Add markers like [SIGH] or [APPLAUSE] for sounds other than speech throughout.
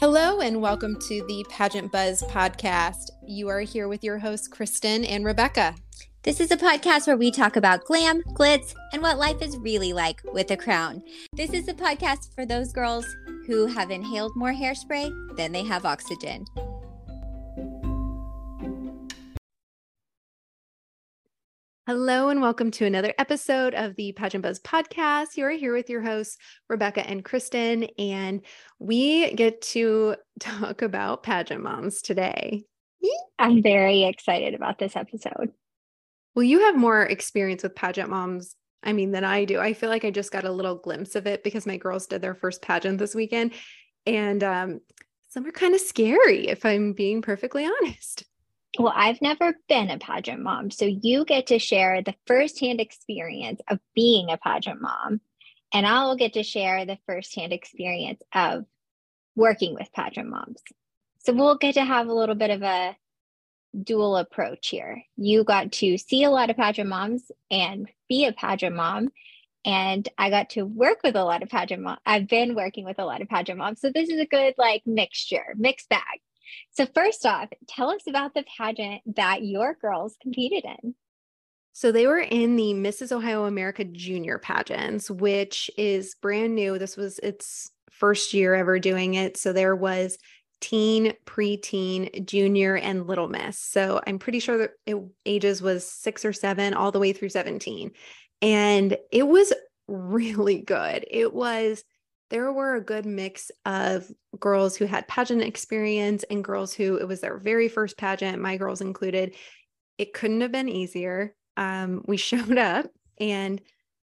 Hello, and welcome to the Pageant Buzz podcast. You are here with your hosts, Kristen and Rebecca. This is a podcast where we talk about glam, glitz, and what life is really like with a crown. This is a podcast for those girls who have inhaled more hairspray than they have oxygen. Hello, and welcome to another episode of the Pageant Buzz podcast. You are here with your hosts, Rebecca and Kristen, and we get to [LAUGHS] talk about pageant moms today. I'm very excited about this episode. Well, you have more experience with pageant moms, I mean, than I do. I feel like I just got a little glimpse of it because my girls did their first pageant this weekend, and um, some are kind of scary, if I'm being perfectly [LAUGHS] honest. Well, I've never been a pageant mom. So you get to share the firsthand experience of being a pageant mom. And I'll get to share the firsthand experience of working with pageant moms. So we'll get to have a little bit of a dual approach here. You got to see a lot of pageant moms and be a pageant mom. And I got to work with a lot of pageant moms. I've been working with a lot of pageant moms. So this is a good like mixture, mixed bag. So, first off, tell us about the pageant that your girls competed in. So, they were in the Mrs. Ohio America Junior pageants, which is brand new. This was its first year ever doing it. So, there was teen, preteen, junior, and little miss. So, I'm pretty sure that it ages was six or seven, all the way through 17. And it was really good. It was there were a good mix of girls who had pageant experience and girls who it was their very first pageant, my girls included. It couldn't have been easier. Um, we [LAUGHS] showed up and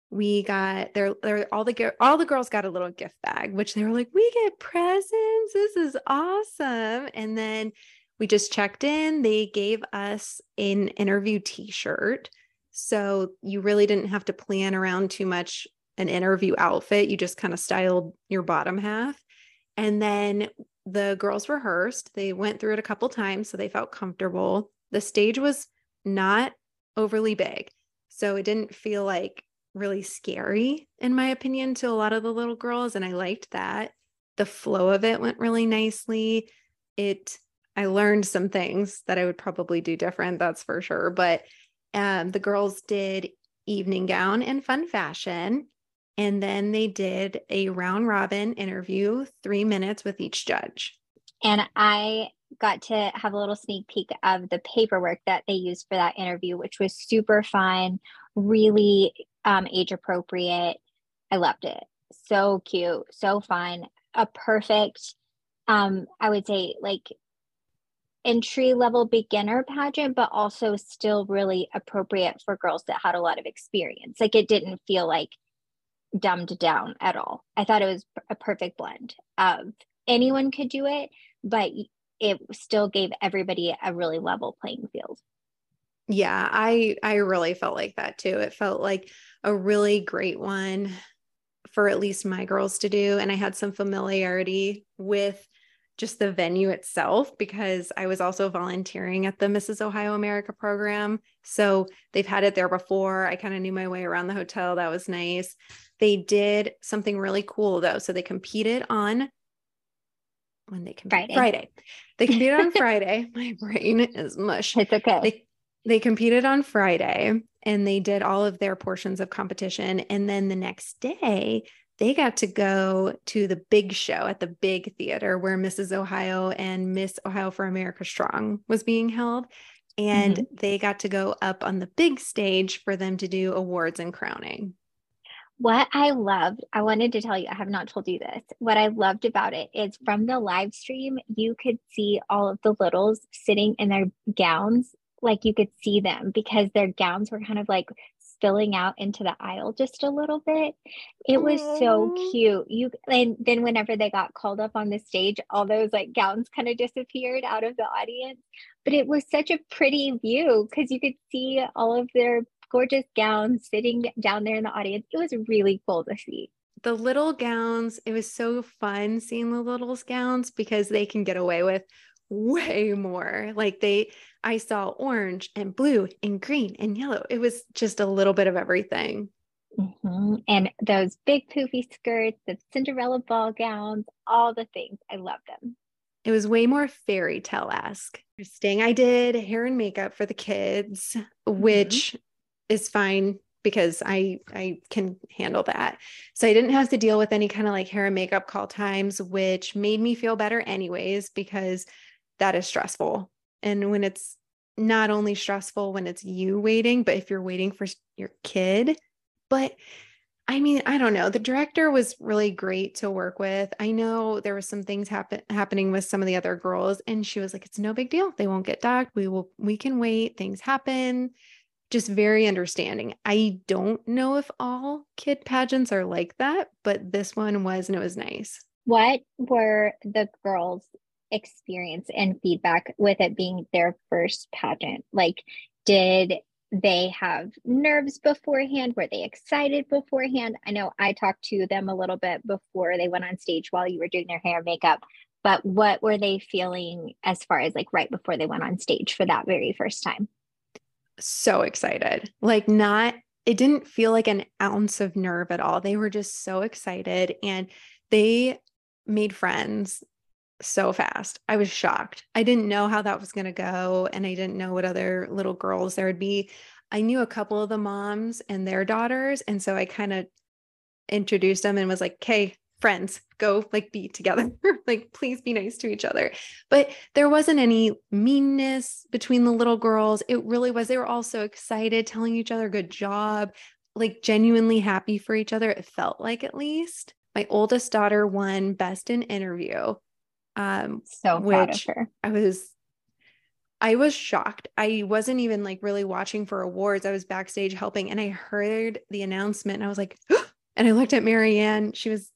we got there there all the all the girls got a little gift bag which they were like we get presents this is awesome and then we just checked in they gave us an interview t-shirt so you really didn't have to plan around too much an interview outfit. You just kind of styled your bottom half. And then the girls rehearsed. They went through it a couple times so they felt comfortable. The stage was not overly big. So it didn't feel like really scary, in my opinion, to a lot of the little girls. And I liked that. The flow of it went really nicely. It, I learned some things that I would probably do different, that's for sure. But um, the girls did evening gown and fun fashion. And then they did a round robin interview, three minutes with each judge. And I got to have a little sneak peek of the paperwork that they used for that interview, which was super fun, really um, age appropriate. I loved it. So cute, so fun. A perfect, um, I would say, like entry level beginner pageant, but also still really appropriate for girls that had a lot of experience. Like it didn't feel like dumbed down at all. I thought it was a perfect blend of anyone could do it, but it still gave everybody a really level playing field. Yeah, I I really felt like that too. It felt like a really great one for at least my girls to do and I had some familiarity with just the venue itself because I was also volunteering at the Mrs. Ohio America program. So they've had it there before. I kind of knew my way around the hotel. That was nice. They did something really cool though. So they competed on when they competed Friday. Friday. They competed on [LAUGHS] Friday. My brain is mush. It's okay. They they competed on Friday and they did all of their portions of competition. And then the next day, they got to go to the big show at the big theater where Mrs. Ohio and Miss Ohio for America Strong was being held. And mm-hmm. they got to go up on the big stage for them to do awards and crowning. What I loved, I wanted to tell you, I have not told you this. What I loved about it is from the live stream, you could see all of the littles sitting in their gowns. Like you could see them because their gowns were kind of like spilling out into the aisle just a little bit. It was Aww. so cute. You and then whenever they got called up on the stage, all those like gowns kind of disappeared out of the audience. But it was such a pretty view because you could see all of their gorgeous gowns sitting down there in the audience. It was really cool to see. The little gowns, it was so fun seeing the little gowns because they can get away with way more. Like they, I saw orange and blue and green and yellow. It was just a little bit of everything. Mm-hmm. And those big poofy skirts, the Cinderella ball gowns, all the things. I love them. it was way more fairy tale esque. Interesting. I did hair and makeup for the kids, Mm-hmm. which is fine because I I can handle that. So I didn't have to deal with any kind of like hair and makeup call times, which made me feel better anyways because that is stressful. And when it's not only stressful when it's you waiting, but if you're waiting for your kid, but I mean, I don't know. The director was really great to work with. I know there was some things happen happening with some of the other girls, and she was like, "It's no big deal. They won't get docked. We will. We can wait. Things happen." Just very understanding. I don't know if all kid pageants are like that, but this one was, and it was nice. What were the girls' experience and feedback with it being their first pageant? Like, did they have nerves beforehand? Were they excited beforehand? I know I talked to them a little bit before they went on stage while you were doing their hair and makeup, but what were they feeling as far as like right before they went on stage for that very first time? so excited. Like, not, it didn't feel like an ounce of nerve at all. They were just so excited and they made friends so fast. I was shocked. I didn't know how that was going to go. And I didn't know what other little girls there would be. I knew a couple of the moms and their daughters. And so I kind of introduced them and was like, okay, friends, go like be together. [LAUGHS] like, please be nice to each other. But there wasn't any meanness between the little girls. It really was. They were all so excited, telling each other good job, like genuinely happy for each other. It felt like at least. My oldest daughter won best in interview. Um, So proud of Which- her. I was I was shocked. I wasn't even like really watching for awards. I was backstage helping and I heard the announcement and I was like, [GASPS] and I looked at Marianne. She was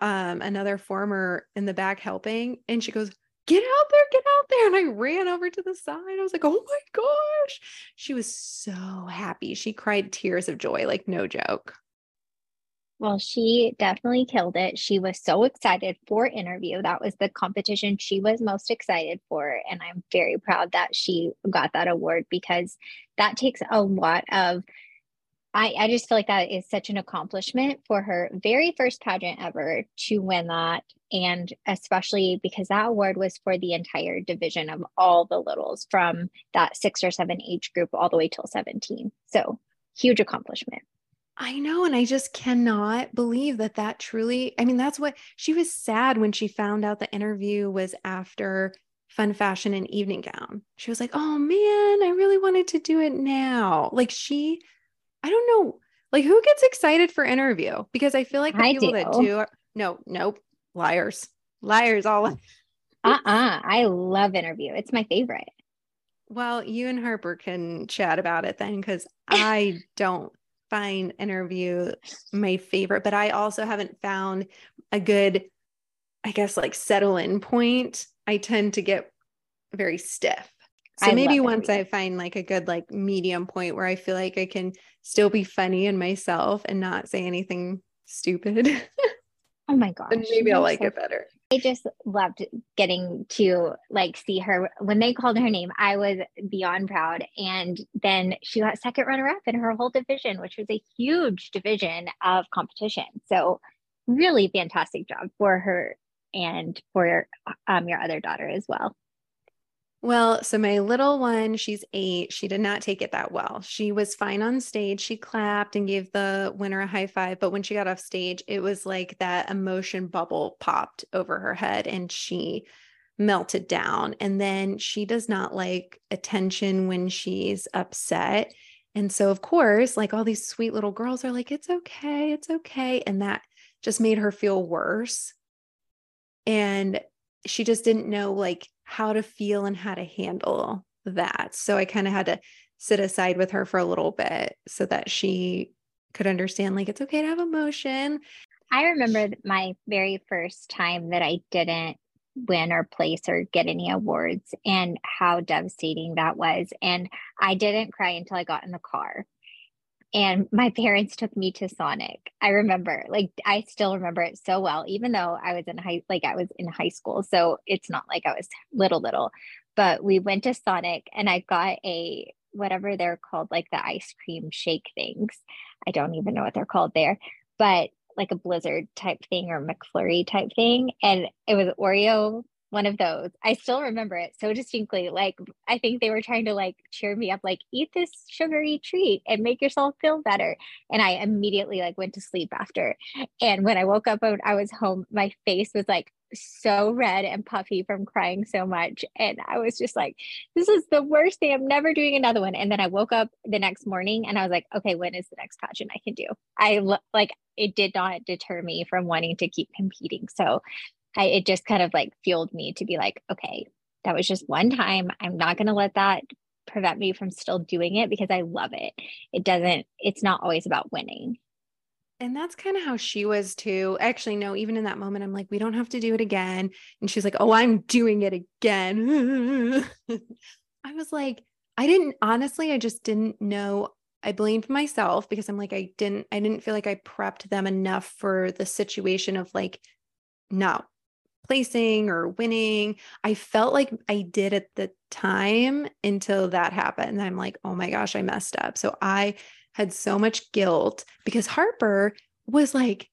um another former in the back helping and she goes, Get out there, get out there. And I ran over to the side. I was like, oh my gosh. She was so happy. She cried tears of joy, like no joke. Well, she definitely killed it. She was so excited for interview. That was the competition she was most excited for. And I'm very proud that she got that award because that takes a lot of I, I just feel like that is such an accomplishment for her very first pageant ever to win that. And especially because that award was for the entire division of all the littles from that six or seven age group all the way till 17. So huge accomplishment. I know. And I just cannot believe that that truly, I mean, that's what she was sad when she found out the interview was after Fun Fashion and Evening Gown. She was like, oh man, I really wanted to do it now. Like she, I don't know, like who gets excited for interview? Because I feel like the I people that do. do, are- no, nope, liars, liars, all. Mm. [LAUGHS] Uh-uh. I love interview. It's my favorite. Well, you and Harper can chat about it then because [LAUGHS] I don't find interview my favorite, but I also haven't found a good, I guess, like settle in point. I tend to get very stiff. So I maybe once I find like a good like medium point where I feel like I can still be funny in myself and not say anything stupid, [LAUGHS] Oh my gosh. then maybe I'll like so it better. I just loved getting to like see her when they called her name. I was beyond proud. And then she got second runner up in her whole division, which was a huge division of competition. So, really fantastic job for her and for um, your other daughter as well. Well, so my little one, she's eight. She did not take it that well. She was fine on stage. She clapped and gave the winner a high five. But when she got off stage, it was like that emotion bubble popped over her head and she melted down. And then she does not like attention when she's upset. And so, of course, like all these sweet little girls are like, it's okay, it's okay. And that just made her feel worse. And she just didn't know like how to feel and how to handle that. So I kind of had to sit aside with her for a little bit so that she could understand like it's okay to have emotion. I remember my very first time that I didn't win or place or get any awards and how devastating that was. And I didn't cry until I got in the car. And my parents took me to Sonic. I remember, like, I still remember it so well, even though I was in high, like, I was in high school. So it's not like I was little, little, but we went to Sonic and I got a whatever they're called, like the ice cream shake things. I don't even know what they're called there, but like a blizzard type thing or McFlurry type thing. And it was Oreo one of those. I still remember it so distinctly. Like I think they were trying to like cheer me up, like eat this sugary treat and make yourself feel better. And I immediately like went to sleep after. And when I woke up I was home, my face was like so red and puffy from crying so much. And I was just like, this is the worst thing. I'm never doing another one. And then I woke up the next morning and I was like, okay, when is the next pageant I can do? I like it did not deter me from wanting to keep competing. So I, it just kind of like fueled me to be like, okay, that was just one time. I'm not going to let that prevent me from still doing it because I love it. It doesn't, it's not always about winning. And that's kind of how she was too. Actually, no, even in that moment, I'm like, we don't have to do it again. And she's like, oh, I'm doing it again. [LAUGHS] I was like, I didn't, honestly, I just didn't know. I blamed myself because I'm like, I didn't, I didn't feel like I prepped them enough for the situation of like, no, placing or winning. I felt like I did at the time until that happened. I'm like, oh my gosh, I messed up. So I had so much guilt because Harper was like,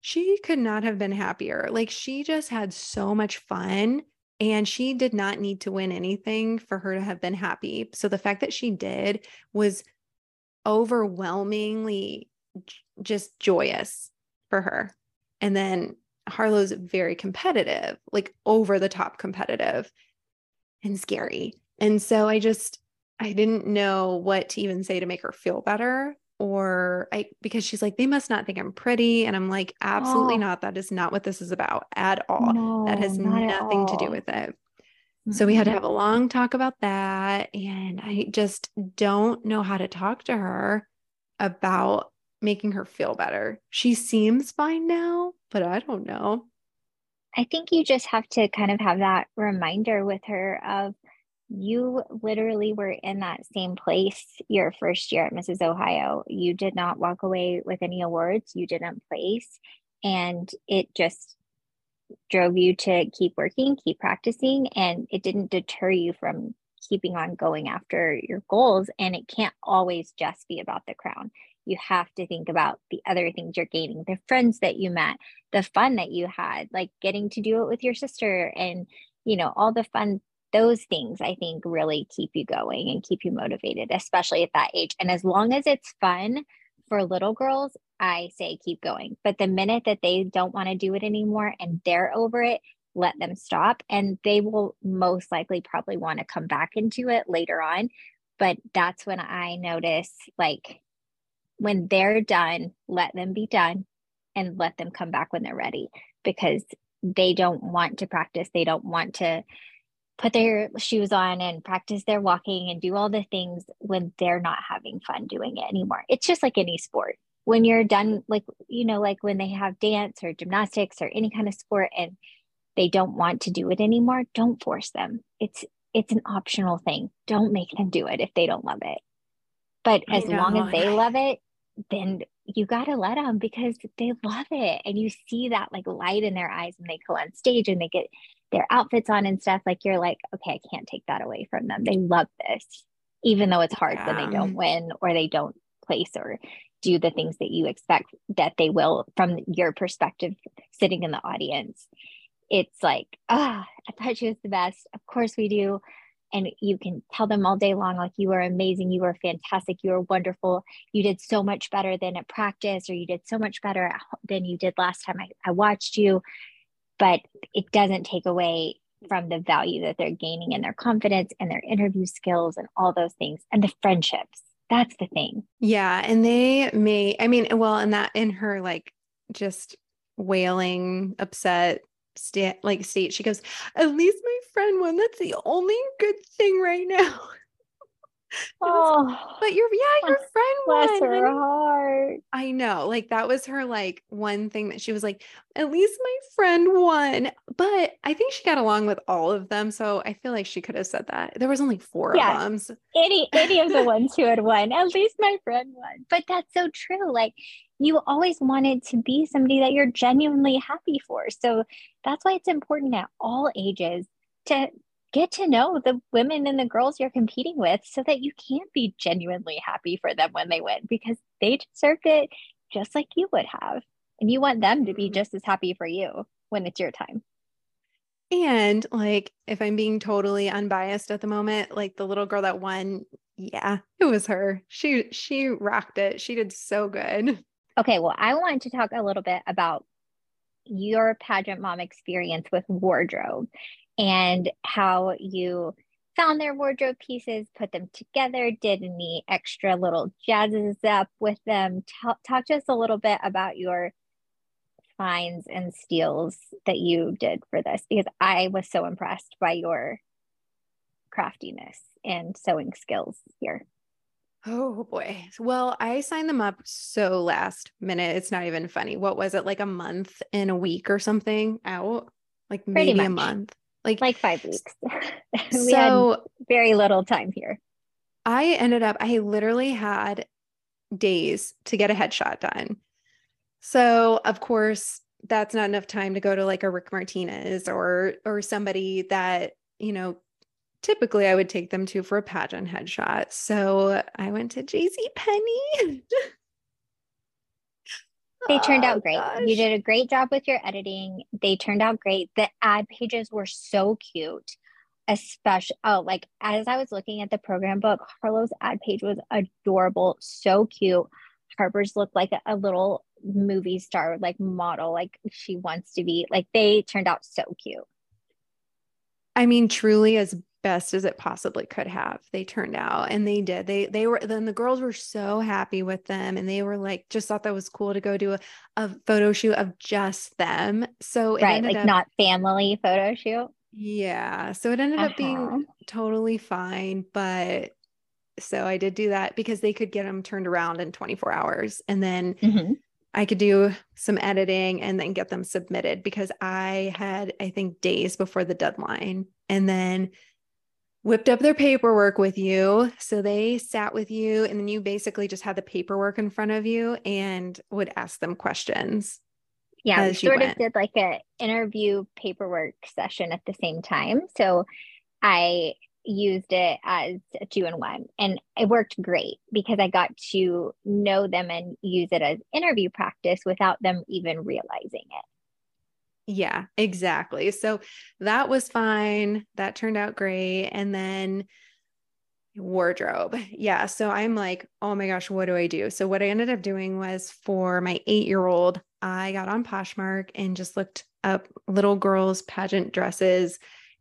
she could not have been happier. Like she just had so much fun and she did not need to win anything for her to have been happy. So the fact that she did was overwhelmingly just joyous for her. And then Harlow's very competitive, like over the top competitive and scary. And so I just, I didn't know what to even say to make her feel better or I because she's like they must not think I'm pretty and I'm like absolutely oh. not that is not what this is about at all no, that has nothing to do with it so we had to mm-hmm. have a long talk about that and I just don't know how to talk to her about making her feel better she seems fine now but I don't know I think you just have to kind of have that reminder with her of you literally were in that same place your first year at Mrs. Ohio. You did not walk away with any awards, you didn't place, and it just drove you to keep working, keep practicing, and it didn't deter you from keeping on going after your goals. And it can't always just be about the crown. You have to think about the other things you're gaining, the friends that you met, the fun that you had, like getting to do it with your sister and you know all the fun those things I think really keep you going and keep you motivated, especially at that age. And as long as it's fun for little girls, I say keep going. But the minute that they don't want to do it anymore and they're over it, let them stop. And they will most likely probably want to come back into it later on. But that's when I notice like when they're done, let them be done and let them come back when they're ready because they don't want to practice. They don't want to put their shoes on and practice their walking and do all the things when they're not having fun doing it anymore. It's just like any sport. When you're done, like, you know, like when they have dance or gymnastics or any kind of sport and they don't want to do it anymore, don't force them. It's it's an optional thing. Don't make them do it if they don't love it. But as long as they love it, then you got to let them because they love it. And you see that like light in their eyes when they go on stage and they get their outfits on and stuff, like you're like, okay, I can't take that away from them. They love this, even though it's hard yeah. when they don't win or they don't place or do the things that you expect that they will from your perspective sitting in the audience. It's like, ah, oh, I thought she was the best. Of course we do. And you can tell them all day long, like, you were amazing, you were fantastic, you were wonderful, you did so much better than at practice, or you did so much better than you did last time I, I watched you but it doesn't take away from the value that they're gaining in their confidence and their interview skills and all those things and the friendships. That's the thing. Yeah. And they may, I mean, well, and that in her like just wailing, upset state, like state, she goes, At least my friend won. That's the only good thing right now. [LAUGHS] [LAUGHS] oh, but your yeah, your friend bless won. her heart. I know, like that was her like one thing that she was like, at least my friend won. But I think she got along with all of them, so I feel like she could have said that. There was only four yeah, of them. So. Any any of the [LAUGHS] ones who had won, at least my friend won. But that's so true. Like you always wanted to be somebody that you're genuinely happy for. So that's why it's important at all ages to get to know the women and the girls you're competing with so that you can be genuinely happy for them when they win because they deserved it just like you would have. And you want them to be mm-hmm. just as happy for you when it's your time. And like, if I'm being totally unbiased at the moment, like the little girl that won, yeah, it was her. She she rocked it. She did so good. Okay, well, I want to talk a little bit about your pageant mom experience with wardrobe and how you found their wardrobe pieces, put them together, did any extra little jazzes up with them. Talk, talk to us a little bit about your finds and steals that you did for this because I was so impressed by your craftiness and sewing skills here. Oh boy. Well, I signed them up so last minute. It's not even funny. What was it? Like a month in a week or something out? Like maybe a month. Like like 5 weeks. [LAUGHS] we so, had very little time here. I ended up I literally had days to get a headshot done. So, of course, that's not enough time to go to like a Rick Martinez or or somebody that, you know, typically I would take them to for a pageant headshot. So I went to JC Penney. [LAUGHS] they turned oh out oh, great. Gosh. You did a great job with your editing. They turned out great. The ad pages were so cute. Especially oh, like as I was looking at the program book, Harlow's ad page was adorable, so cute. Harper's looked like a, a little movie star, like model, like she wants to be. Like they turned out so cute. I mean, truly as best as it possibly could have. They turned out and they did. They they were then the girls were so happy with them and they were like just thought that was cool to go do a, a photo shoot of just them. So right, like up, not family photo shoot. Yeah. So it ended uh-huh. up being uh-huh. totally fine, but so I did do that because they could get them turned around in 24 hours and then mm-hmm. I could do some editing and then get them submitted because I had, I think, days before the deadline. And then whipped up their paperwork with you. So they sat with you, and then you basically just had the paperwork in front of you and would ask them questions. Yeah, we sort of did like a interview paperwork session at the same time. So I used it as a two in one and it worked great because I got to know them and use it as interview practice without them even realizing it. Yeah, exactly. So that was fine. That turned out great. And then wardrobe. Yeah. So I'm like, oh my gosh, what do I do? So what I ended up doing was for my eight year old, I got on Poshmark and just looked up little girls' pageant dresses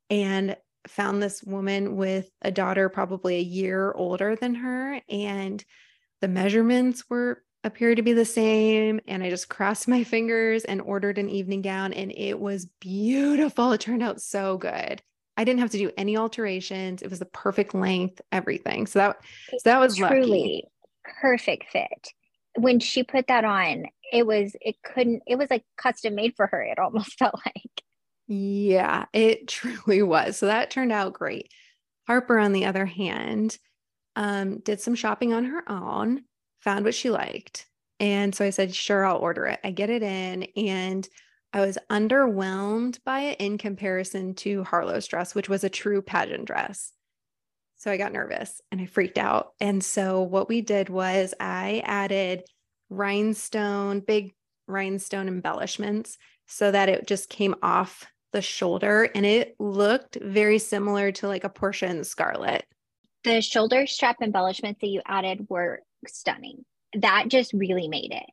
and found this woman with a daughter probably a year older than her. And the measurements were appeared to be the same. And I just crossed my fingers and ordered an evening gown, and it was beautiful. It turned out so good. I didn't have to do any alterations. It was the perfect length, everything. So that so that was truly lucky. perfect fit. When she put that on, it was it couldn't it was like custom made for her. It almost [LAUGHS] felt like. Yeah, it [LAUGHS] truly was. So that turned out great. Harper, on the other hand, um, did some shopping on her own found what she liked. And so I said, sure, I'll order it. I get it in. And I was underwhelmed by it in comparison to Harlow's dress, which was a true pageant dress. So I got nervous and I freaked out. And so what we did was I added rhinestone, big rhinestone embellishments so that it just came off the shoulder and it looked very similar to like a Portia and Scarlett. The shoulder strap embellishments that you added were stunning. That just really made it.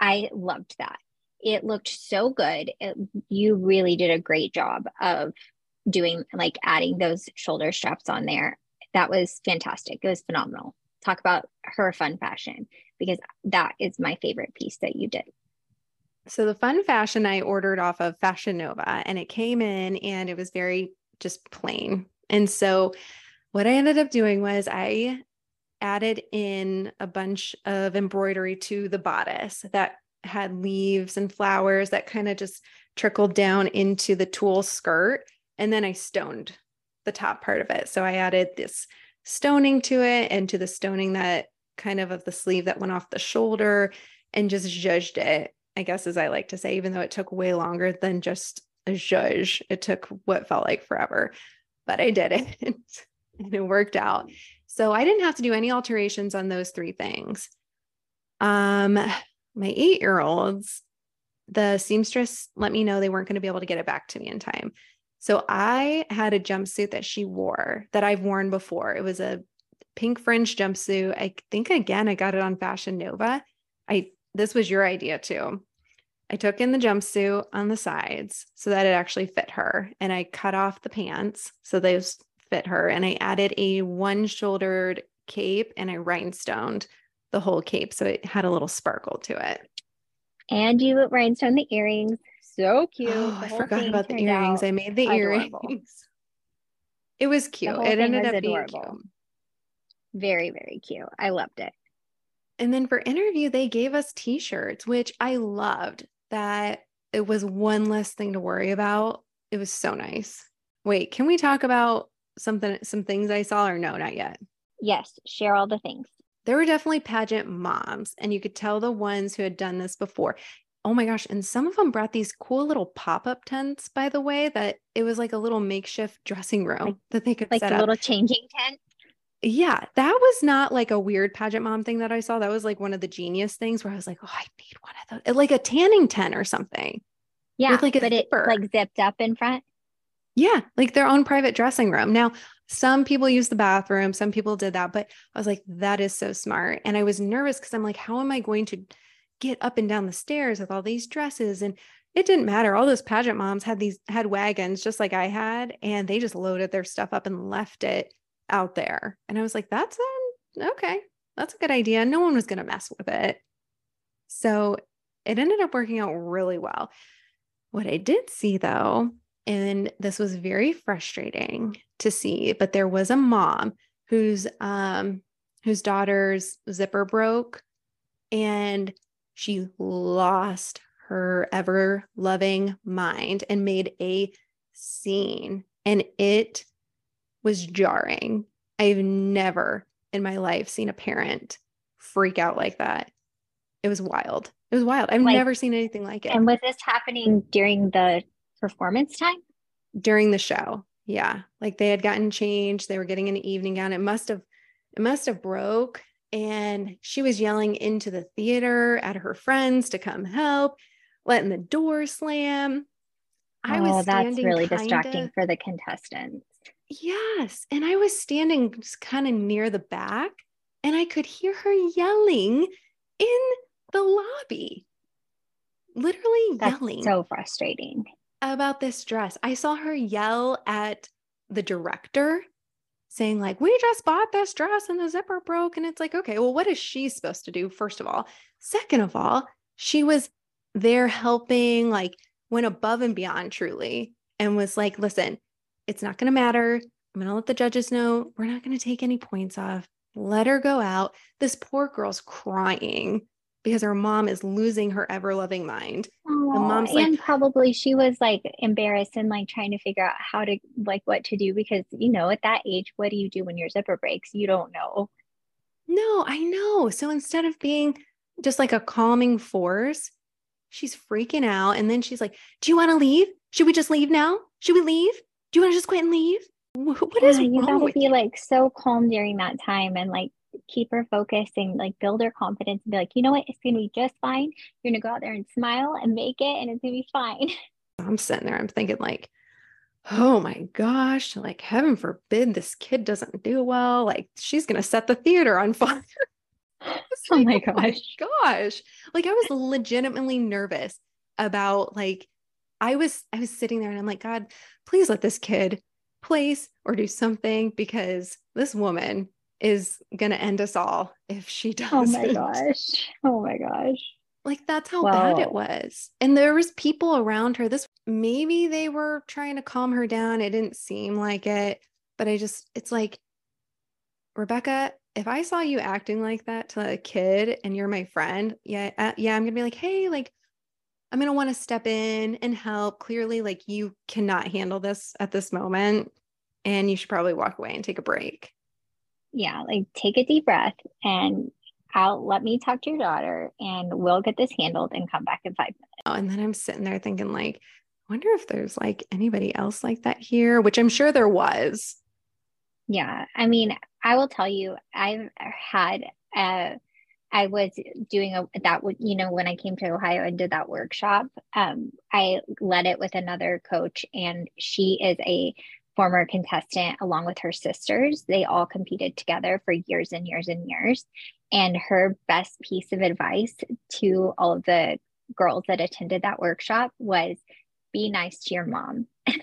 I loved that. It looked so good. It, you really did a great job of doing like adding those shoulder straps on there. That was fantastic. It was phenomenal. Talk about her fun fashion because that is my favorite piece that you did. So the fun fashion I ordered off of Fashion Nova and it came in and it was very just plain. And so what I ended up doing was I added in a bunch of embroidery to the bodice that had leaves and flowers that kind of just trickled down into the tulle skirt. And then I stoned the top part of it. So I added this stoning to it and to the stoning that kind of of the sleeve that went off the shoulder and just judged it, I guess, as I like to say, even though it took way longer than just a judge, It took what felt like forever, but I did it [LAUGHS] and it worked out. So I didn't have to do any alterations on those three things. Um, my eight year olds, the seamstress let me know they weren't going to be able to get it back to me in time. So I had a jumpsuit that she wore that I've worn before. It was a pink fringe jumpsuit. I think again I got it on Fashion Nova. I this was your idea too. I took in the jumpsuit on the sides so that it actually fit her and I cut off the pants so those fit her and I added a one-shouldered cape and I rhinestoned the whole cape so it had a little sparkle to it. And you rhinestone the earrings. So cute. Oh, I forgot about the earrings. I made the adorable. earrings. [LAUGHS] It was cute. It ended up adorable. being cute. Very, very cute. I loved it. And then for interview, they gave us t shirts, which I loved that it was one less thing to worry about. It was so nice. Wait, can we talk about something, some things I saw or no, not yet? Yes, share all the things. There were definitely pageant moms, and you could tell the ones who had done this before. Oh my gosh. And some of them brought these cool little pop up tents, by the way, that it was like a little makeshift dressing room like, that they could like set a up. little changing tent. Yeah, that was not like a weird pageant mom thing that I saw. That was like one of the genius things where I was like, oh, I need one of those, like a tanning tent or something. Yeah, like but zipper. it like zipped up in front. Yeah, like their own private dressing room. Now, some people use the bathroom, some people did that, but I was like, that is so smart. And I was nervous because I'm like, how am I going to get up and down the stairs with all these dresses? And it didn't matter. All those pageant moms had these had wagons just like I had, and they just loaded their stuff up and left it out there. And I was like, that's um, okay. That's a good idea. No one was going to mess with it. So it ended up working out really well. What I did see though, and this was very frustrating to see, but there was a mom whose um whose daughter's zipper broke and she lost her ever loving mind and made a scene and it was jarring. I've never in my life seen a parent freak out like that. It was wild. It was wild. I've like, never seen anything like it. And was this happening during the performance time? During the show. Yeah. Like they had gotten changed. They were getting an evening gown. It must have it must have broke and she was yelling into the theater at her friends to come help, letting the door slam. I oh, was that's really kinda, distracting for the contestants. Yes. And I was standing just kind of near the back and I could hear her yelling in the lobby. Literally That's yelling. So frustrating. About this dress. I saw her yell at the director saying like we just bought this dress and the zipper broke and it's like okay well what is she supposed to do first of all second of all she was there helping like went above and beyond truly and was like listen it's not going to matter. I'm going to let the judges know we're not going to take any points off. Let her go out. This poor girl's crying because her mom is losing her ever loving mind. Oh, the mom's and like, probably she was like embarrassed and like trying to figure out how to like what to do because you know at that age what do you do when your zipper breaks? You don't know. No, I know. So instead of being just like a calming force, she's freaking out and then she's like, "Do you want to leave? Should we just leave now? Should we leave?" do you want to just quit and leave? What is yeah, you gotta be you? like so calm during that time and like keep her focused and like build her confidence and be like, you know what, it's gonna be just fine. You're gonna go out there and smile and make it and it's gonna be fine. [LAUGHS] I'm sitting there, I'm thinking like, oh my gosh, like heaven forbid this kid doesn't do well. Like she's gonna set the theater on fire. [LAUGHS] Oh, oh my gosh. Oh my gosh. Like I was legitimately nervous about like I was I was sitting there and I'm like, God, please let this kid place or do something because this woman is gonna end us all if she does. [LAUGHS] Oh my gosh. Oh my gosh. Like that's how bad it was. And there was people around her. This maybe they were trying to calm her down. It didn't seem like it, but I just it's like Rebecca, if I saw you acting like that to a kid and you're my friend, yeah, uh, yeah, I'm gonna be like, hey, like I'm going to want to step in and help. Clearly, like you cannot handle this at this moment. And you should probably walk away and take a break. Yeah, like take a deep breath and I'll let me talk to your daughter and we'll get this handled and come back in five minutes. Oh, and then I'm sitting there thinking, like, I wonder if there's like anybody else like that here, which I'm sure there was. Yeah. I mean, I will tell you, I've had a I was doing a that would you know when I came to Ohio and did that workshop, um, I led it with another coach, and she is a former contestant along with her sisters. They all competed together for years and years and years. And her best piece of advice to all of the girls that attended that workshop was be nice to your mom. [LAUGHS]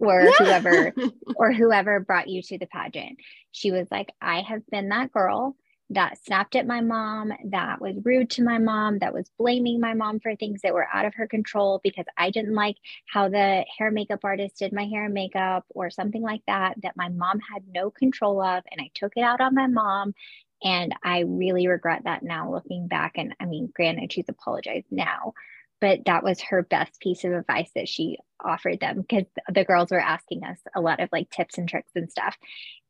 or whoever [LAUGHS] or whoever brought you to the pageant. She was like, I have been that girl that snapped at my mom, that was rude to my mom, that was blaming my mom for things that were out of her control because I didn't like how the hair makeup artist did my hair and makeup or something like that, that my mom had no control of. And I took it out on my mom. And I really regret that now looking back. And I mean, granted, she's apologized now, but that was her best piece of advice that she offered them because the girls were asking us a lot of like tips and tricks and stuff.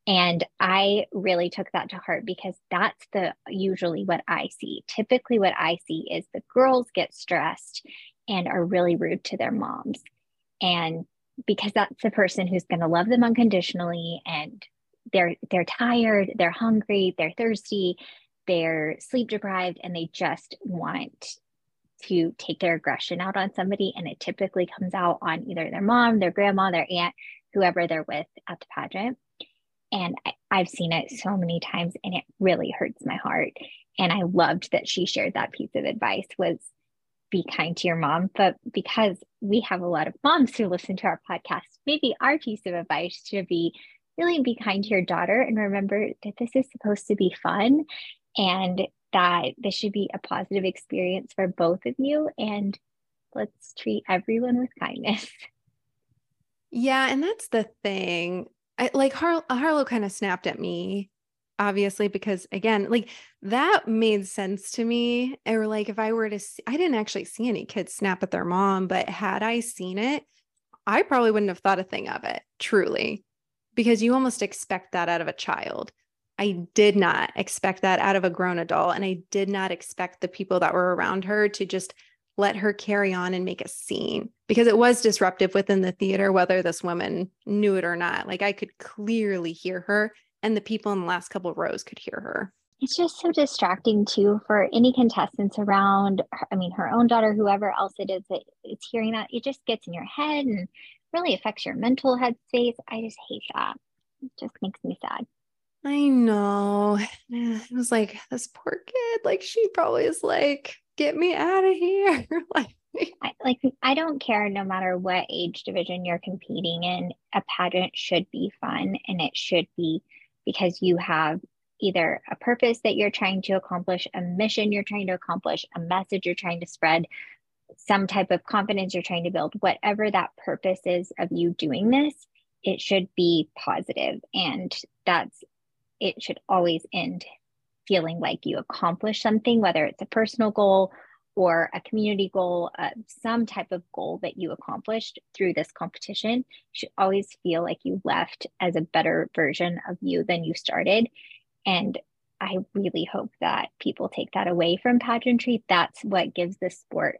And I really took that to heart because that's the usually what I see. Typically, what I see is the girls get stressed and are really rude to their moms. And because that's the person who's going to love them unconditionally and they're they're tired, they're hungry, they're thirsty, they're sleep deprived and they just want to take their aggression out on somebody and it typically comes out on either their mom, their grandma, their aunt, whoever they're with at the pageant and I, have seen it so many times and it really hurts my heart. And i loved that she shared that piece of advice was be kind to your mom. But because we have a lot of moms who listen to our podcast maybe our piece of advice should be really be kind to your daughter and remember that this is supposed to be fun and that this should be a positive experience for both of you and let's treat everyone with kindness. Yeah and that's the thing I, like Har- Harlow kind of snapped at me, obviously, because again, like that made sense to me. Or like if I were to, see, I didn't actually see any kids snap at their mom, but had I seen it, I probably wouldn't have thought a thing of it, truly, because you almost expect that out of a child. I did not expect that out of a grown adult. And I did not expect the people that were around her to just let her carry on and make a scene because it was disruptive within the theater, whether this woman knew it or not. Like I could clearly hear her, and the people in the last couple of rows could hear her. It's just so distracting too for any contestants around. I mean, her own daughter, whoever else it is that it's hearing that, it just gets in your head and really affects your mental headspace. I just hate that. It just makes me sad. I know. [SIGHS] It was like this poor kid. Like she probably is like, get me out of here. [LAUGHS] like, I, like I don't care no matter what age division you're competing in, a pageant should be fun and it should be because you have either a purpose that you're trying to accomplish, a mission you're trying to accomplish, a message you're trying to spread, some type of confidence you're trying to build, whatever that purpose is of you doing this, it should be positive and that's it should always end feeling like you accomplished something, whether it's a personal goal or a community goal, uh, some type of goal that you accomplished through this competition, you should always feel like you left as a better version of you than you started. And I really hope that people take that away from pageantry. That's what gives the sport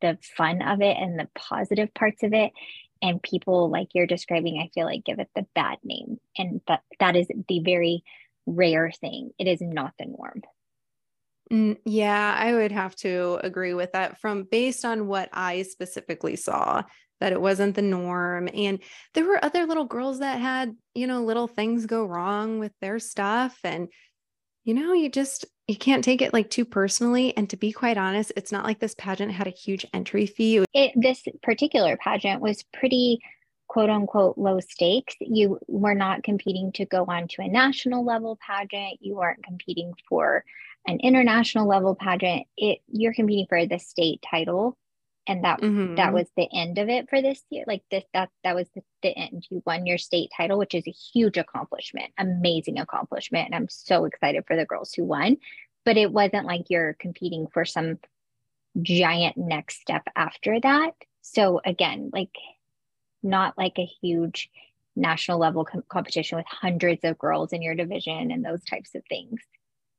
the fun of it and the positive parts of it. And people like you're describing, I feel like give it the bad name. And that that is the very rare thing. It is not the norm. Mm, yeah, I would have to agree with that from based on what I specifically saw that it wasn't the norm and there were other little girls that had, you know, little things go wrong with their stuff and you know, you just you can't take it like too personally and to be quite honest, it's not like this pageant had a huge entry fee. It, this particular pageant was pretty quote unquote low stakes. You were not competing to go on to a national level pageant. You weren't competing for an international level pageant. It you're competing for the state title. And that mm-hmm. that was the end of it for this year. Like this, that that was the, the end. You won your state title, which is a huge accomplishment, amazing accomplishment. And I'm so excited for the girls who won. But it wasn't like you're competing for some giant next step after that. So again, like not like a huge national level com- competition with hundreds of girls in your division and those types of things.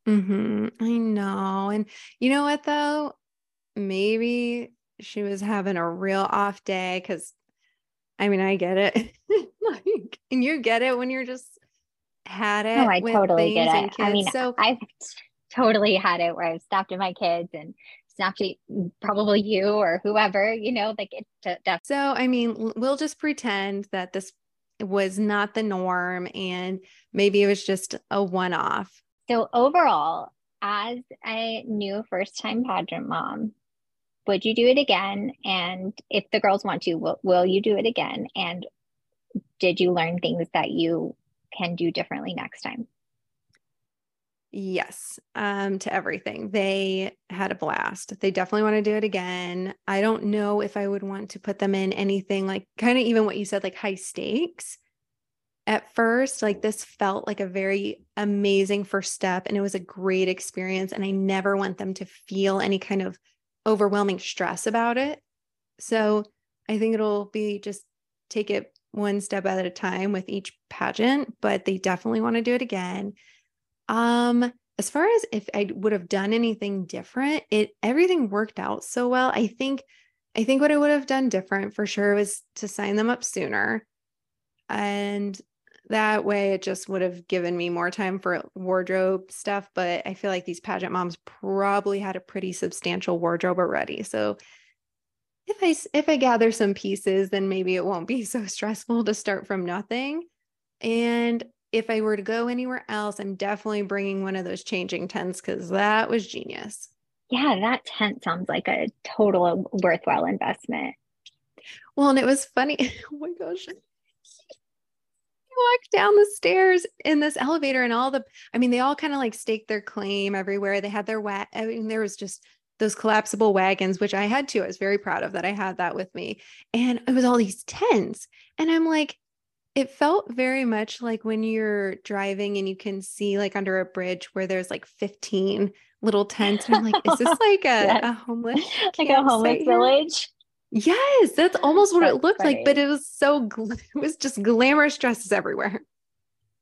Mm-hmm. I know. And you know what, though? Maybe she was having a real off day because I mean, I get it. [LAUGHS] like, and you get it when you're just had it. Oh, I totally get it. I mean, so I've totally had it where I've stopped at my kids and snapped at probably you or whoever, you know, like it. so, I mean, we'll just pretend that this was not the norm and maybe it was just a one off. So, overall, as a new first time pageant mom, would you do it again? And if the girls want to, will, will you do it again? And did you learn things that you can do differently next time? Yes, um, to everything. They had a blast. They definitely want to do it again. I don't know if I would want to put them in anything like kind of even what you said, like high stakes. At first, like this felt like a very amazing first step, and it was a great experience. And I never want them to feel any kind of overwhelming stress about it. So I think it'll be just take it one step at a time with each pageant, but they definitely want to do it again. Um, as far as if I would have done anything different, it everything worked out so well. I think I think what I would have done different for sure was to sign them up sooner. And that way it just would have given me more time for wardrobe stuff. But I feel like these pageant moms probably had a pretty substantial wardrobe already. So if I if I gather some pieces, then maybe it won't be [LAUGHS] so stressful to start from nothing. And if I were to go anywhere else, I'm definitely bringing one of those changing tents because that was genius. Yeah, that tent sounds like a total uh, worthwhile investment. Well, and it was funny. [LAUGHS] oh my gosh. [LAUGHS] walked down the stairs in this elevator and all the I mean they all kind of like staked their claim everywhere. They had their wa- I mean there was just those collapsible wagons which I had too. I was very proud of that I had that with me. And it was all these tents. And I'm like it felt very much like when you're driving and you can see like under a bridge where there's like 15 little tents. And I'm like, is this like [LAUGHS] a, yes. a homeless [LAUGHS] like a homeless village? Yes, that's almost what that's it looked funny. like, but it was so [LAUGHS] it was just glamorous dresses everywhere.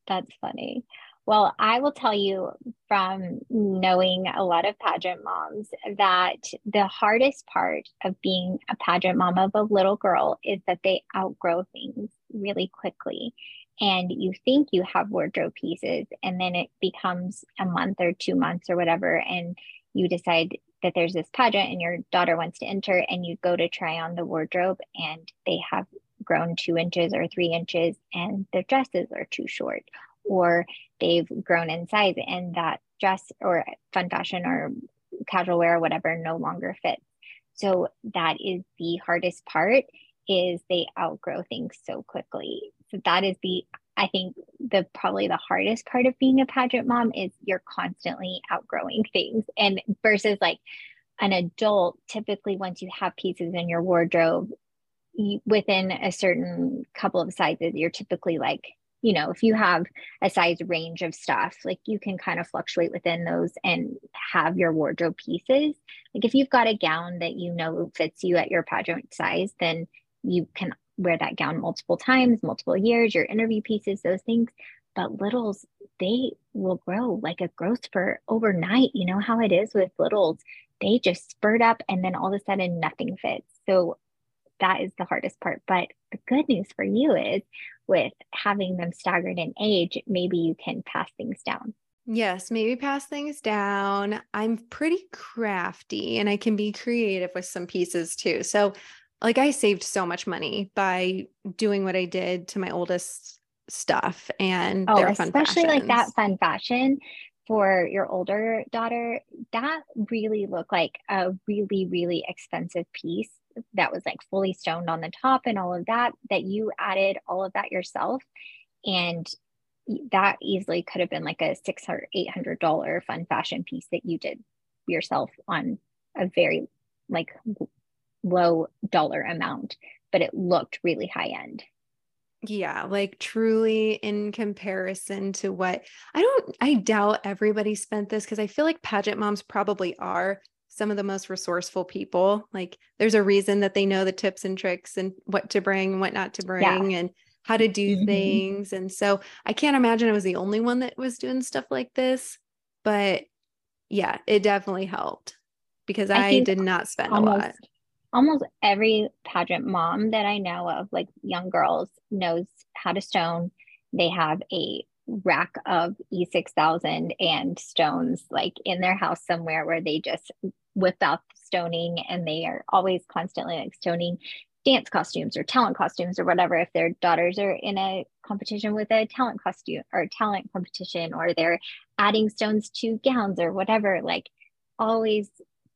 That's funny. Well, I will tell you from knowing a lot of pageant moms that the hardest part of being a pageant mom of a little girl is that they outgrow things really quickly. And you think you have wardrobe pieces, and then it becomes a month or two months or whatever, and you decide that there's this pageant and your daughter wants to enter, and you go to try on the wardrobe, and they have grown two inches or three inches, and their dresses are too short, or they've grown in size, and that dress or fun fashion or casual wear or whatever no longer fits. So that is the hardest part is they outgrow things so quickly. So that is the I think the probably the hardest part of being a pageant mom is you're constantly outgrowing things and versus like an adult typically once you have pieces in your wardrobe you, within a certain couple of sizes you're typically like you know if you have a size range of stuff like you can kind of fluctuate within those and have your wardrobe pieces like if you've got a gown that you know fits you at your pageant size then you can wear that gown multiple times, multiple years, your interview pieces, those things. But littles, they will grow like a growth spurt overnight. You know how it is with littles. They just spurt up and then all of a sudden nothing fits. So that is the hardest part. But the good news for you is with having them staggered in age, maybe you can pass things down. Yes, maybe pass things down. I'm pretty crafty and I can be creative with some pieces too. So like I saved so much money by doing what I did to my oldest stuff and oh, especially like that fun fashion for your older daughter that really looked like a really really expensive piece that was like fully stoned on the top and all of that that you added all of that yourself and that easily could have been like a six or eight hundred dollar fun fashion piece that you did yourself on a very like low dollar amount, but it looked really high end. Yeah, like truly in comparison to what I don't, I doubt everybody spent this because I feel like pageant moms probably are some of the most resourceful people. Like there's a reason that they know the tips and tricks and what to bring, and what not to bring, yeah. and how to do mm-hmm. things. And so I can't imagine I was the only one that was doing stuff like this. But yeah, it definitely helped because I, I did not spend almost, a lot almost every pageant mom that I know of, like young girls, knows how to stone. They have a rack of E6000 and stones like in their house somewhere where they just whip out the stoning and they are always constantly like stoning dance costumes or talent costumes or whatever if their daughters are in a competition with a talent costume or talent competition or they're adding stones to gowns or whatever like always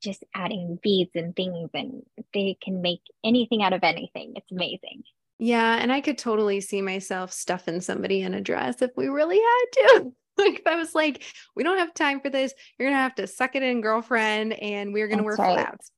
just adding beads and things and they can make anything out of anything it's amazing yeah and i could totally see myself stuffing somebody in a dress if we really had to [LAUGHS] like if i was like we don't have time for this you're gonna have to suck it in girlfriend and we're gonna That's wear right. flats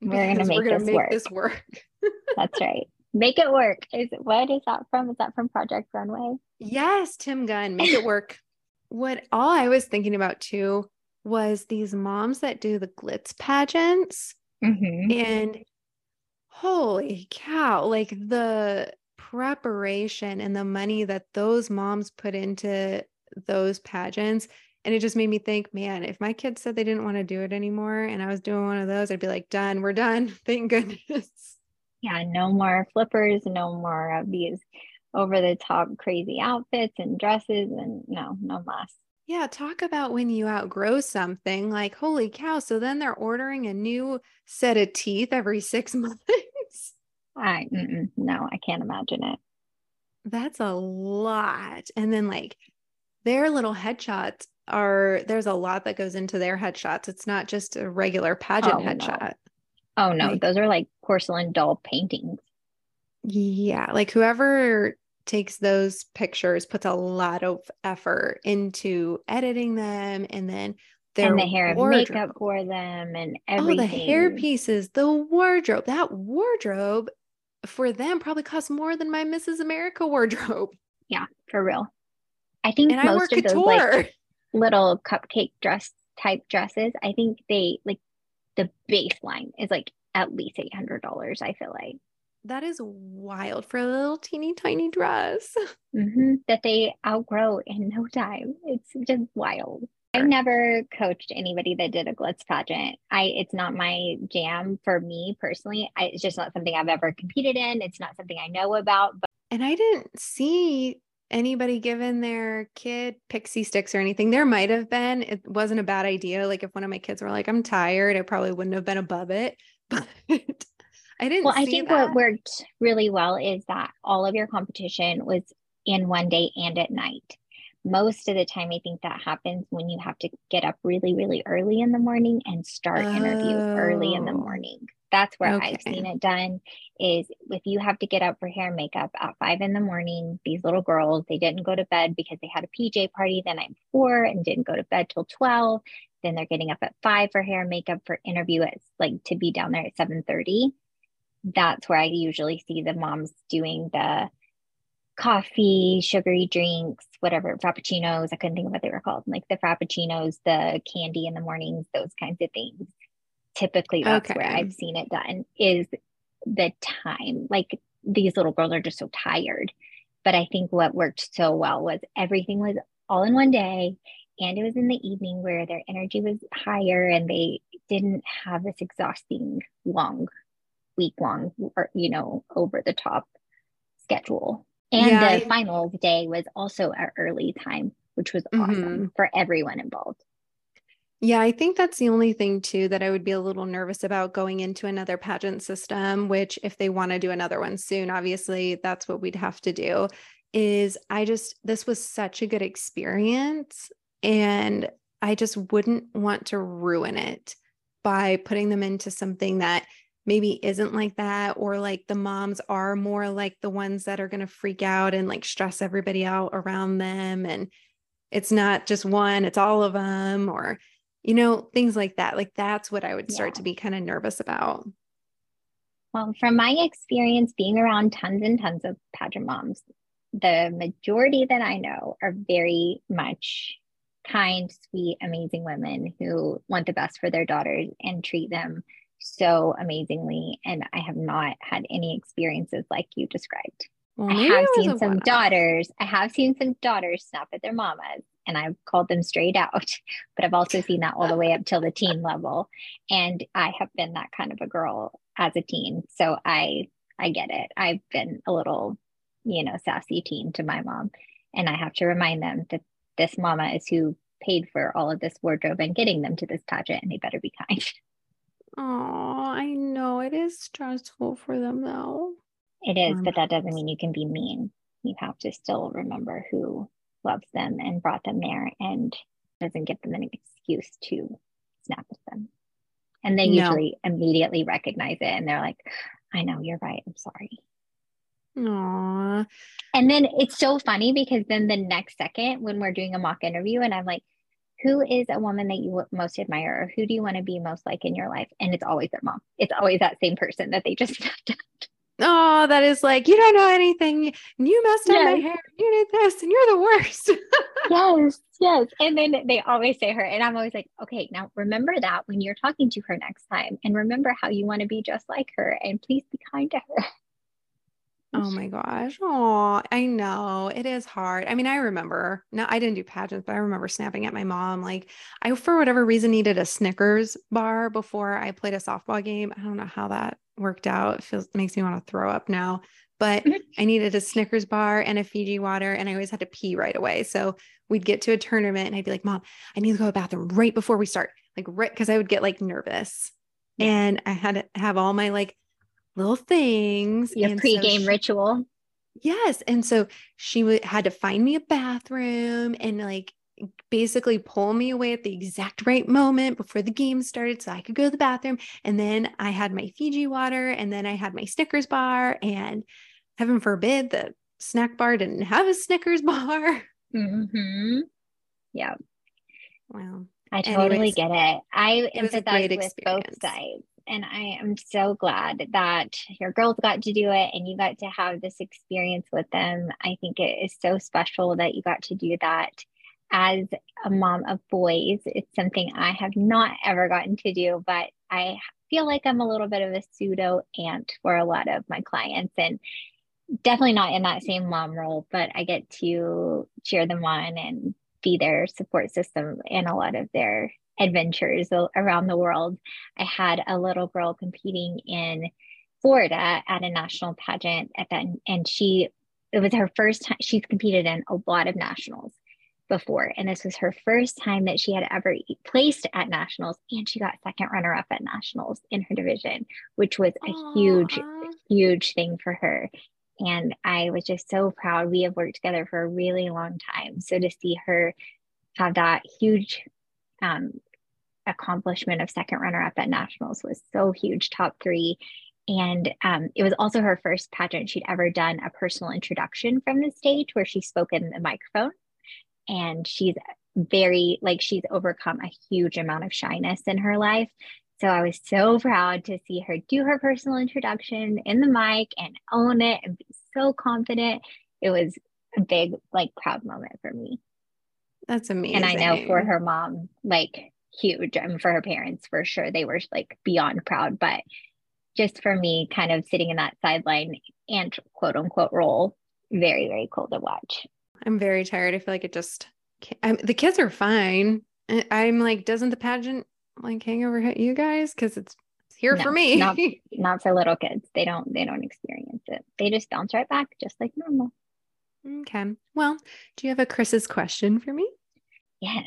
we're gonna make, we're gonna this, make work. this work [LAUGHS] That's right. Make it work. Is it what is that from? Is that from Project Runway? Yes, Tim Gunn. Make it work. [LAUGHS] what all I was thinking about too was these moms that do the glitz pageants. Mm-hmm. And holy cow, like the preparation and the money that those moms put into those pageants. And it just made me think, man, if my kids said they didn't want to do it anymore and I was doing one of those, I'd be like, done, we're done. [LAUGHS] Thank goodness yeah, no more flippers, no more of these over the top crazy outfits and dresses and no, no less. Yeah, talk about when you outgrow something like, holy cow. So then they're ordering a new set of teeth every six [LAUGHS] months. I, no, I can't imagine it. That's a lot. And then, like, their little headshots are there's a lot that goes into their headshots. It's not just a regular pageant oh, headshot. No. Oh no, like, those are like porcelain doll paintings. Yeah, like whoever takes those pictures puts a lot of effort into editing them and then their and the hair and makeup for them and everything. Oh, the hair pieces, the wardrobe. That wardrobe for them probably costs more than my Mrs. America wardrobe. [LAUGHS] Yeah, for real. I think and most I of those like little cupcake dress type dresses, I think they like the baseline is like at least $800 i feel like that is wild for a little teeny tiny dress [LAUGHS] mm-hmm. that they outgrow in no time it's just wild I've never coached anybody that did a glitz pageant. I it's not my jam for me personally. I, it's just not something I've ever competed in. It's not something I know about. But and I didn't see anybody given their kid Pixy Stix or anything. There might have been. It wasn't a bad idea. Like if one of my kids were like, I'm tired, I probably wouldn't have been above it. [LAUGHS] But I didn't. Well, I think that. what worked really well is that all of your competition was in one day and at night. Most of the time, I think that happens when you have to get up really, really early in the morning and start oh. interviews early in the oh. morning that's where okay. I've seen it done is if you have to get up for hair and makeup at five in the morning, these little girls, they didn't go to bed because they had a PJ party the night before and didn't go to bed till 12. Then they're getting up at five for hair and makeup for interview at like to be down there at 7:30. That's where I usually see the moms doing the coffee, sugary drinks, whatever, frappuccinos. I couldn't think of what they were called, like the frappuccinos, the candy in the mornings, those kinds of things typically that's okay. where I've seen it done is the time. Like these little girls are just so tired. But I think what worked so well was everything was all in one day and it was in the evening where their energy was higher and they didn't have this exhausting long week long or you know over the top schedule and yeah, the I... finals day was also our early time which was awesome mm-hmm. for everyone involved yeah, I think that's the only thing too that I would be a little nervous about going into another pageant system, which if they want to do another one soon, obviously that's what we'd have to do. Is I just, this was such a good experience. And I just wouldn't want to ruin it by putting them into something that maybe isn't like that, or like the moms are more like the ones that are going to freak out and like stress everybody out around them. And it's not just one, it's all of them, or you know, things like that. Like that's what I would start yeah. to be kind of nervous about. Well, from my experience being around tons and tons of pageant moms, the majority that I know are very much kind, sweet, amazing women who want the best for their daughters and treat them so amazingly. And I have not had any experiences like you described. Well, I have seen some daughters, I have seen some daughters snap at their mamas and I've called them straight out, [LAUGHS] but I've also seen that all the way up till the teen level. And I have been that kind of a girl as a teen. So I I get it. I've been a little, you know, sassy teen to my mom. And I have to remind them that this mama is who paid for all of this wardrobe and getting them to this pageant, and they better be kind. [LAUGHS] Oh, I know it is stressful for them though. It is, um, but that doesn't mean you can be mean. You have to still remember who loves them and brought them there and doesn't give them an excuse to snap at them. And they no. usually immediately recognize it and they're like, I know, you're right. I'm sorry. Aww. And then it's so funny because then the next second, when we're doing a mock interview, and I'm like, who is a woman that you most admire or who do you want to be most like in your life? And it's always their mom. It's always that same person that they just [LAUGHS] Oh, that is like, you don't know anything. You messed up yes. my hair. You did this and you're the worst. [LAUGHS] yes, yes. And then they always say her. And I'm always like, okay, now remember that when you're talking to her next time and remember how you want to be just like her and please be kind to her. Oh my gosh. Oh, I know it is hard. I mean, I remember, no, I didn't do pageants, but I remember snapping at my mom. Like, I, for whatever reason, needed a Snickers bar before I played a softball game. I don't know how that worked out. It feels, makes me want to throw up now, but [LAUGHS] I needed a Snickers bar and a Fiji water, and I always had to pee right away. So we'd get to a tournament and I'd be like, Mom, I need to go to the bathroom right before we start. Like, right, because I would get like nervous. And I had to have all my like little things. Your pregame so she, ritual. Yes. And so she w- had to find me a bathroom and like basically pull me away at the exact right moment before the game started so I could go to the bathroom. And then I had my Fiji water and then I had my Snickers bar. And heaven forbid the snack bar didn't have a Snickers bar. [LAUGHS] Mm-hmm. Yeah. Wow. I totally Anyways, get it. I it empathize with experience. both sides and I am so glad that your girls got to do it and you got to have this experience with them. I think it is so special that you got to do that as a mom of boys. It's something I have not ever gotten to do, but I feel like I'm a little bit of a pseudo aunt for a lot of my clients and definitely not in that same mom role, but I get to cheer them on and be their support system in a lot of their adventures around the world. I had a little girl competing in Florida at a national pageant at that, and she it was her first time she's competed in a lot of nationals before and this was her first time that she had ever placed at nationals and she got second runner up at nationals in her division which was a Aww. huge huge thing for her and i was just so proud we have worked together for a really long time so to see her have that huge um, accomplishment of second runner up at nationals was so huge, top three. And um, it was also her first pageant she'd ever done a personal introduction from the stage where she spoke in the microphone. And she's very, like, she's overcome a huge amount of shyness in her life. So I was so proud to see her do her personal introduction in the mic and own it and be so confident. It was a big, like, proud moment for me. That's amazing. And I know for her mom, like huge. I mean, for her parents, for sure, they were like beyond proud. But just for me, kind of sitting in that sideline and quote unquote role, very, very cool to watch. I'm very tired. I feel like it just, I'm, the kids are fine. I'm like, doesn't the pageant like hangover hit you guys? Because it's, it's here no, for me. not, [LAUGHS] not for little kids. They don't, they don't experience it. They just bounce right back, just like normal. Okay. Well, do you have a Chris's question for me? Yes,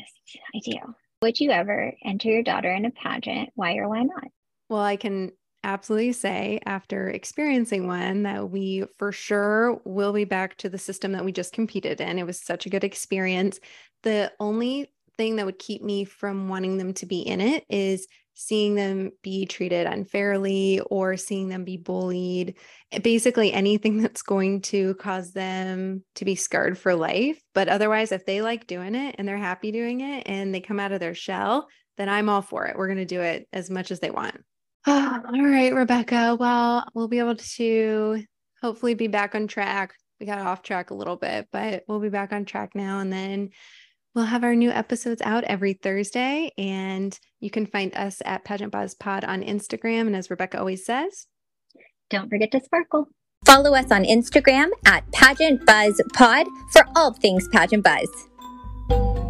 I do. Would you ever enter your daughter in a pageant? Why or why not? Well, I can absolutely say after experiencing one that we for sure will be back to the system that we just competed in. It was such a good experience. The only thing that would keep me from wanting them to be in it is seeing them be treated unfairly or seeing them be bullied, eh, basically anything [LAUGHS] that's going to cause them to be scarred for life. But otherwise, if they like doing it and they're happy doing it and they come out of their shell, then I'm all for it. We're going to do it as much as they want. [SIGHS] all right, Rebecca. Well, we'll be able to hopefully be back on track. We got off track a little bit, but we'll be back on track now. And then We'll have our new episodes out every Thursday, and you can find us at Pageant Buzz Pod on Instagram. And as Rebecca always says, don't forget to sparkle. Follow us on Instagram at Pageant Buzz Pod for all things Pageant Buzz.